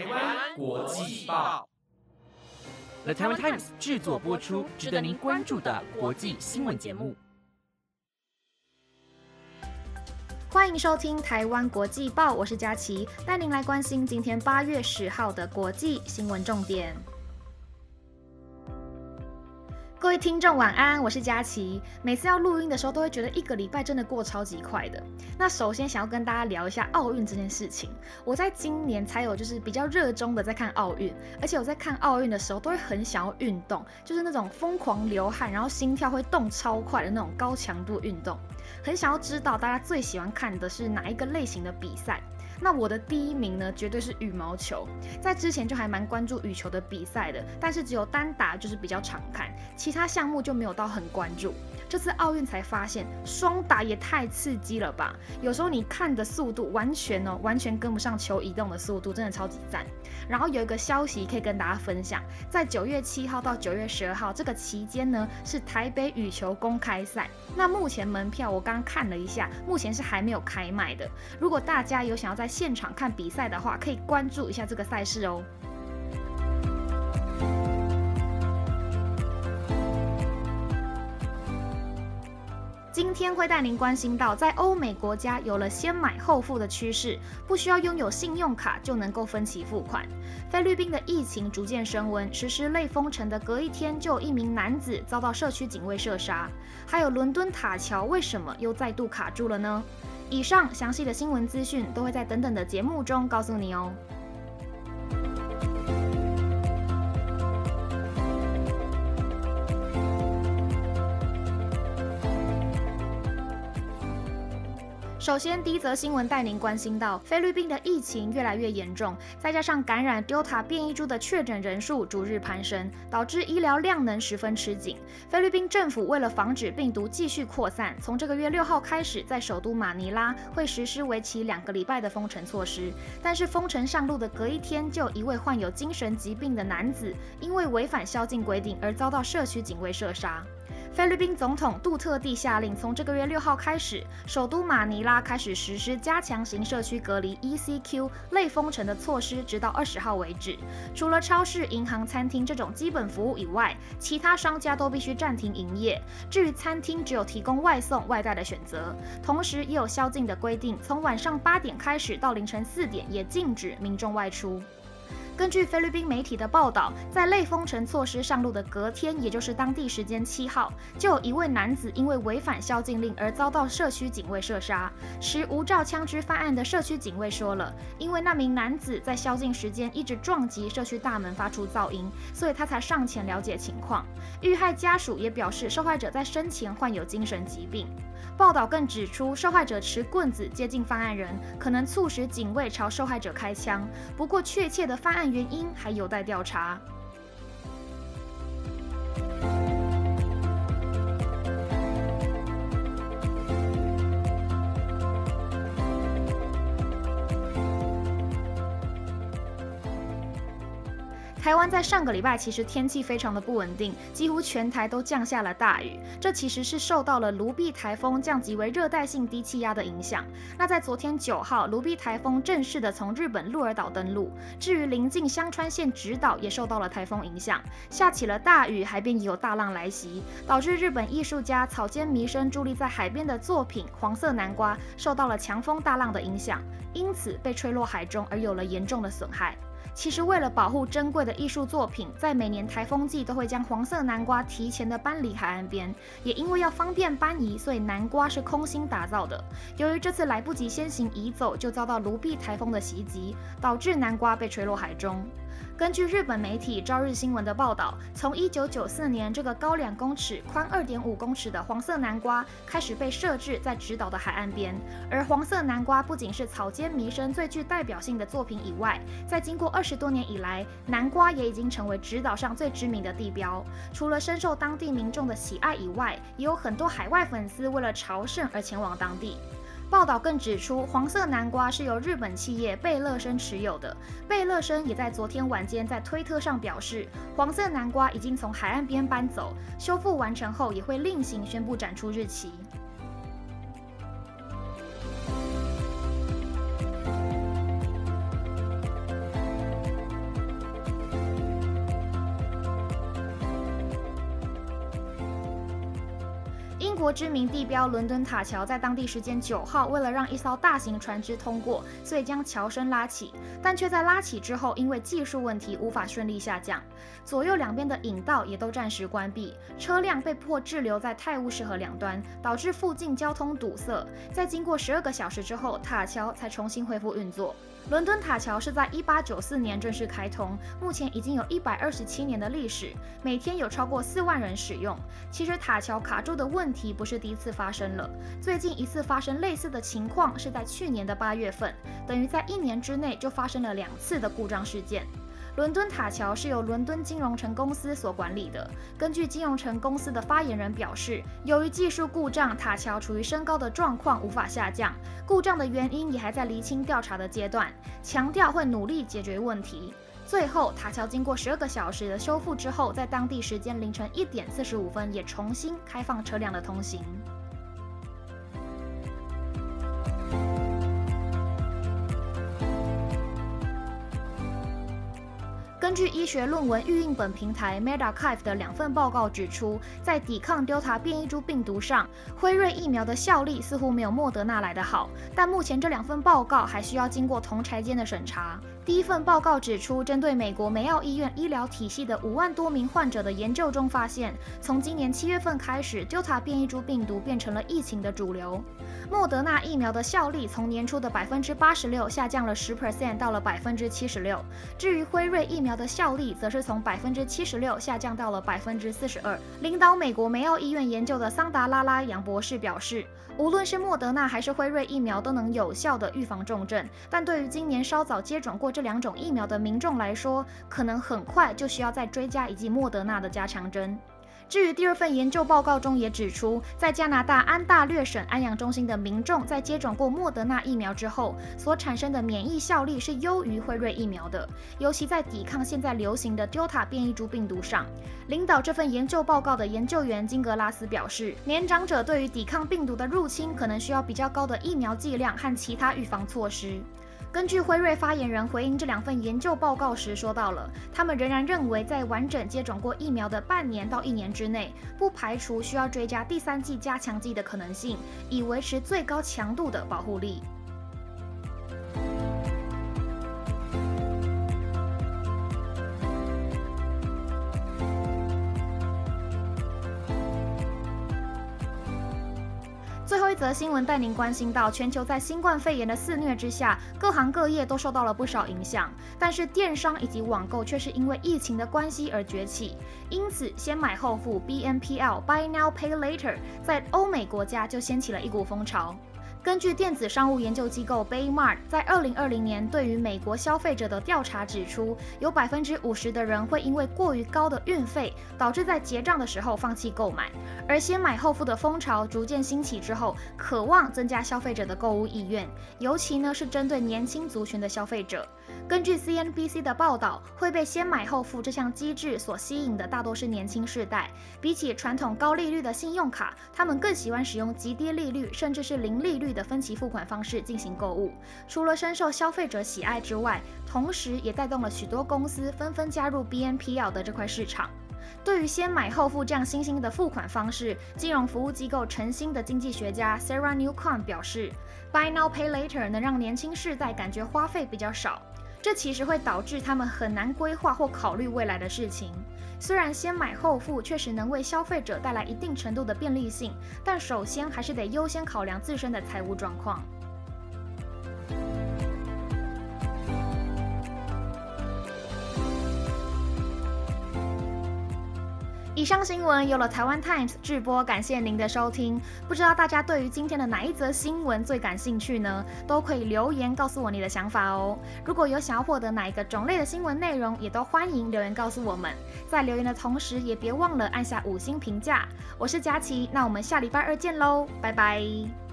台湾国际报，The Taiwan Times 制作播出，值得您关注的国际新闻节目。欢迎收听台湾国际报，我是佳琪，带您来关心今天八月十号的国际新闻重点。各位听众晚安，我是佳琪。每次要录音的时候，都会觉得一个礼拜真的过超级快的。那首先想要跟大家聊一下奥运这件事情。我在今年才有就是比较热衷的在看奥运，而且我在看奥运的时候，都会很想要运动，就是那种疯狂流汗，然后心跳会动超快的那种高强度运动。很想要知道大家最喜欢看的是哪一个类型的比赛。那我的第一名呢，绝对是羽毛球。在之前就还蛮关注羽球的比赛的，但是只有单打就是比较常看，其他项目就没有到很关注。这次奥运才发现，双打也太刺激了吧！有时候你看的速度完全哦，完全跟不上球移动的速度，真的超级赞。然后有一个消息可以跟大家分享，在九月七号到九月十二号这个期间呢，是台北羽球公开赛。那目前门票我刚刚看了一下，目前是还没有开卖的。如果大家有想要在现场看比赛的话，可以关注一下这个赛事哦。今天会带您关心到，在欧美国家有了先买后付的趋势，不需要拥有信用卡就能够分期付款。菲律宾的疫情逐渐升温，实施类封城的隔一天，就有一名男子遭到社区警卫射杀。还有伦敦塔桥为什么又再度卡住了呢？以上详细的新闻资讯都会在等等的节目中告诉你哦。首先，第一则新闻带您关心到菲律宾的疫情越来越严重，再加上感染 Delta 变异株的确诊人数逐日攀升，导致医疗量能十分吃紧。菲律宾政府为了防止病毒继续扩散，从这个月六号开始，在首都马尼拉会实施为期两个礼拜的封城措施。但是封城上路的隔一天，就一位患有精神疾病的男子，因为违反宵禁规定而遭到社区警卫射杀。菲律宾总统杜特地下令，从这个月六号开始，首都马尼拉开始实施加强型社区隔离 （ECQ） 类封城的措施，直到二十号为止。除了超市、银行、餐厅这种基本服务以外，其他商家都必须暂停营业。至于餐厅，只有提供外送、外带的选择。同时，也有宵禁的规定，从晚上八点开始到凌晨四点，也禁止民众外出。根据菲律宾媒体的报道，在类封城措施上路的隔天，也就是当地时间七号，就有一位男子因为违反宵禁令而遭到社区警卫射杀。持无照枪支犯案的社区警卫说了，因为那名男子在宵禁时间一直撞击社区大门，发出噪音，所以他才上前了解情况。遇害家属也表示，受害者在生前患有精神疾病。报道更指出，受害者持棍子接近犯案人，可能促使警卫朝受害者开枪。不过，确切的犯案原因还有待调查。台湾在上个礼拜其实天气非常的不稳定，几乎全台都降下了大雨。这其实是受到了卢碧台风降级为热带性低气压的影响。那在昨天九号，卢碧台风正式的从日本鹿儿岛登陆。至于临近香川县直岛也受到了台风影响，下起了大雨，海边也有大浪来袭，导致日本艺术家草间弥生伫立在海边的作品《黄色南瓜》受到了强风大浪的影响，因此被吹落海中而有了严重的损害。其实，为了保护珍贵的艺术作品，在每年台风季都会将黄色南瓜提前的搬离海岸边。也因为要方便搬移，所以南瓜是空心打造的。由于这次来不及先行移走，就遭到卢碧台风的袭击，导致南瓜被吹落海中。根据日本媒体朝日新闻的报道，从一九九四年，这个高两公尺、宽二点五公尺的黄色南瓜开始被设置在直岛的海岸边。而黄色南瓜不仅是草间弥生最具代表性的作品以外，在经过二十多年以来，南瓜也已经成为直岛上最知名的地标。除了深受当地民众的喜爱以外，也有很多海外粉丝为了朝圣而前往当地。报道更指出，黄色南瓜是由日本企业贝乐生持有的。贝乐生也在昨天晚间在推特上表示，黄色南瓜已经从海岸边搬走，修复完成后也会另行宣布展出日期。国知名地标伦敦塔桥在当地时间九号，为了让一艘大型船只通过，所以将桥身拉起，但却在拉起之后，因为技术问题无法顺利下降。左右两边的引道也都暂时关闭，车辆被迫滞留在泰晤士河两端，导致附近交通堵塞。在经过十二个小时之后，塔桥才重新恢复运作。伦敦塔桥是在一八九四年正式开通，目前已经有一百二十七年的历史，每天有超过四万人使用。其实塔桥卡住的问题不是第一次发生了，最近一次发生类似的情况是在去年的八月份，等于在一年之内就发生了两次的故障事件。伦敦塔桥是由伦敦金融城公司所管理的。根据金融城公司的发言人表示，由于技术故障，塔桥处于升高的状况，无法下降。故障的原因也还在厘清调查的阶段，强调会努力解决问题。最后，塔桥经过十二个小时的修复之后，在当地时间凌晨一点四十五分也重新开放车辆的通行。根据医学论文预印本平台 MedArchive 的两份报告指出，在抵抗 Delta 变异株病毒上，辉瑞疫苗的效力似乎没有莫德纳来得好。但目前这两份报告还需要经过同柴间的审查。第一份报告指出，针对美国梅奥医院医疗体系的五万多名患者的研究中发现，从今年七月份开始，Delta 变异株病毒变成了疫情的主流。莫德纳疫苗的效力从年初的百分之八十六下降了十 percent，到了百分之七十六。至于辉瑞疫苗，的效力则是从百分之七十六下降到了百分之四十二。领导美国梅奥医院研究的桑达拉拉杨博士表示，无论是莫德纳还是辉瑞疫苗都能有效的预防重症，但对于今年稍早接种过这两种疫苗的民众来说，可能很快就需要再追加一剂莫德纳的加强针。至于第二份研究报告中也指出，在加拿大安大略省安养中心的民众在接种过莫德纳疫苗之后，所产生的免疫效力是优于辉瑞疫苗的，尤其在抵抗现在流行的 Delta 变异株病毒上。领导这份研究报告的研究员金格拉斯表示，年长者对于抵抗病毒的入侵可能需要比较高的疫苗剂量和其他预防措施。根据辉瑞发言人回应这两份研究报告时说到了，他们仍然认为在完整接种过疫苗的半年到一年之内，不排除需要追加第三剂加强剂的可能性，以维持最高强度的保护力。则新闻带您关心到，全球在新冠肺炎的肆虐之下，各行各业都受到了不少影响。但是电商以及网购却是因为疫情的关系而崛起，因此先买后付 （BNPL，Buy Now Pay Later） 在欧美国家就掀起了一股风潮。根据电子商务研究机构 Baymart 在二零二零年对于美国消费者的调查指出，有百分之五十的人会因为过于高的运费，导致在结账的时候放弃购买。而先买后付的风潮逐渐兴起之后，渴望增加消费者的购物意愿，尤其呢是针对年轻族群的消费者。根据 CNBC 的报道，会被先买后付这项机制所吸引的大多是年轻世代，比起传统高利率的信用卡，他们更喜欢使用极低利率甚至是零利率。的分期付款方式进行购物，除了深受消费者喜爱之外，同时也带动了许多公司纷纷加入 BNPL 的这块市场。对于先买后付这样新兴的付款方式，金融服务机构晨星的经济学家 Sarah Newcom 表示，Buy Now Pay Later 能让年轻世代感觉花费比较少，这其实会导致他们很难规划或考虑未来的事情。虽然先买后付确实能为消费者带来一定程度的便利性，但首先还是得优先考量自身的财务状况。以上新闻由了台湾 Times 播，感谢您的收听。不知道大家对于今天的哪一则新闻最感兴趣呢？都可以留言告诉我你的想法哦。如果有想要获得哪一个种类的新闻内容，也都欢迎留言告诉我们。在留言的同时，也别忘了按下五星评价。我是佳琪，那我们下礼拜二见喽，拜拜。